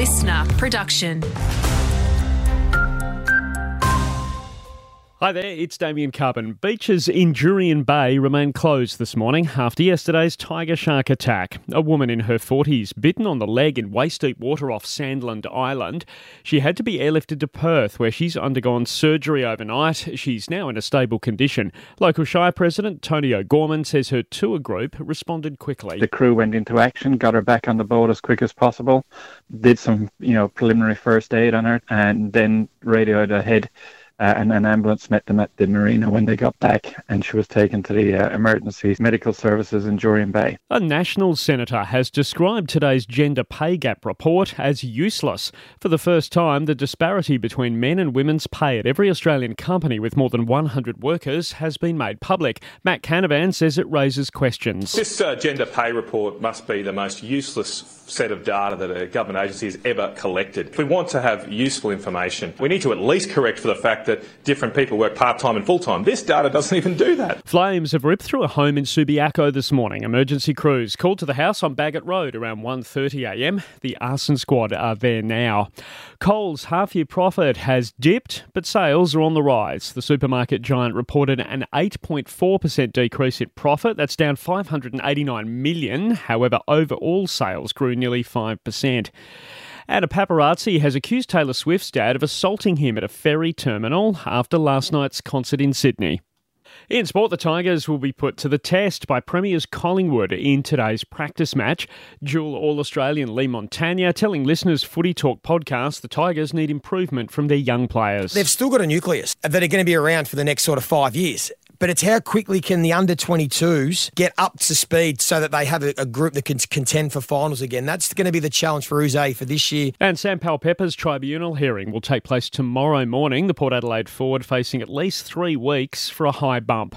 LiSTNR production. Hi there, it's Damien Carbon. Beaches in Jurien Bay remain closed this morning after yesterday's tiger shark attack. A woman in her 40s bitten on the leg in waist deep water off Sandland Island. She had to be airlifted to Perth, where she's undergone surgery overnight. She's now in a stable condition. Local Shire President Tony O'Gorman says her tour group responded quickly. The crew went into action, got her back on the boat as quick as possible, did some, you know, preliminary first aid on her, and then radioed ahead uh, and an ambulance met them at the marina when they got back, and she was taken to the uh, emergency medical services in Jurien Bay. A national senator has described today's gender pay gap report as useless. For the first time, the disparity between men and women's pay at every Australian company with more than 100 workers has been made public. Matt Canavan says it raises questions. This uh, gender pay report must be the most useless set of data that a government agency has ever collected. If we want to have useful information, we need to at least correct for the fact that different people work part time and full time. This data doesn't even do that. Flames have ripped through a home in Subiaco this morning. Emergency crews called to the house on Bagot Road around 1.30am. The arson squad are there now. Coles half year profit has dipped, but sales are on the rise. The supermarket giant reported an 8.4% decrease in profit. That's down 589 million. However, overall sales grew nearly 5%. And a paparazzi has accused Taylor Swift's dad of assaulting him at a ferry terminal after last night's concert in Sydney. In sport, the Tigers will be put to the test by Premiers Collingwood in today's practice match. Dual All Australian Leigh Montagna telling LiSTNR's Footy Talk podcast the Tigers need improvement from their young players. They've still got a nucleus that are going to be around for the next sort of five years but it's how quickly can the under 22s get up to speed so that they have a, a group that can contend for finals again. That's going to be the challenge for Yze for this year. And Sam Powell-Pepper's tribunal hearing will take place tomorrow morning. The Port Adelaide forward facing at least three weeks for a high bump.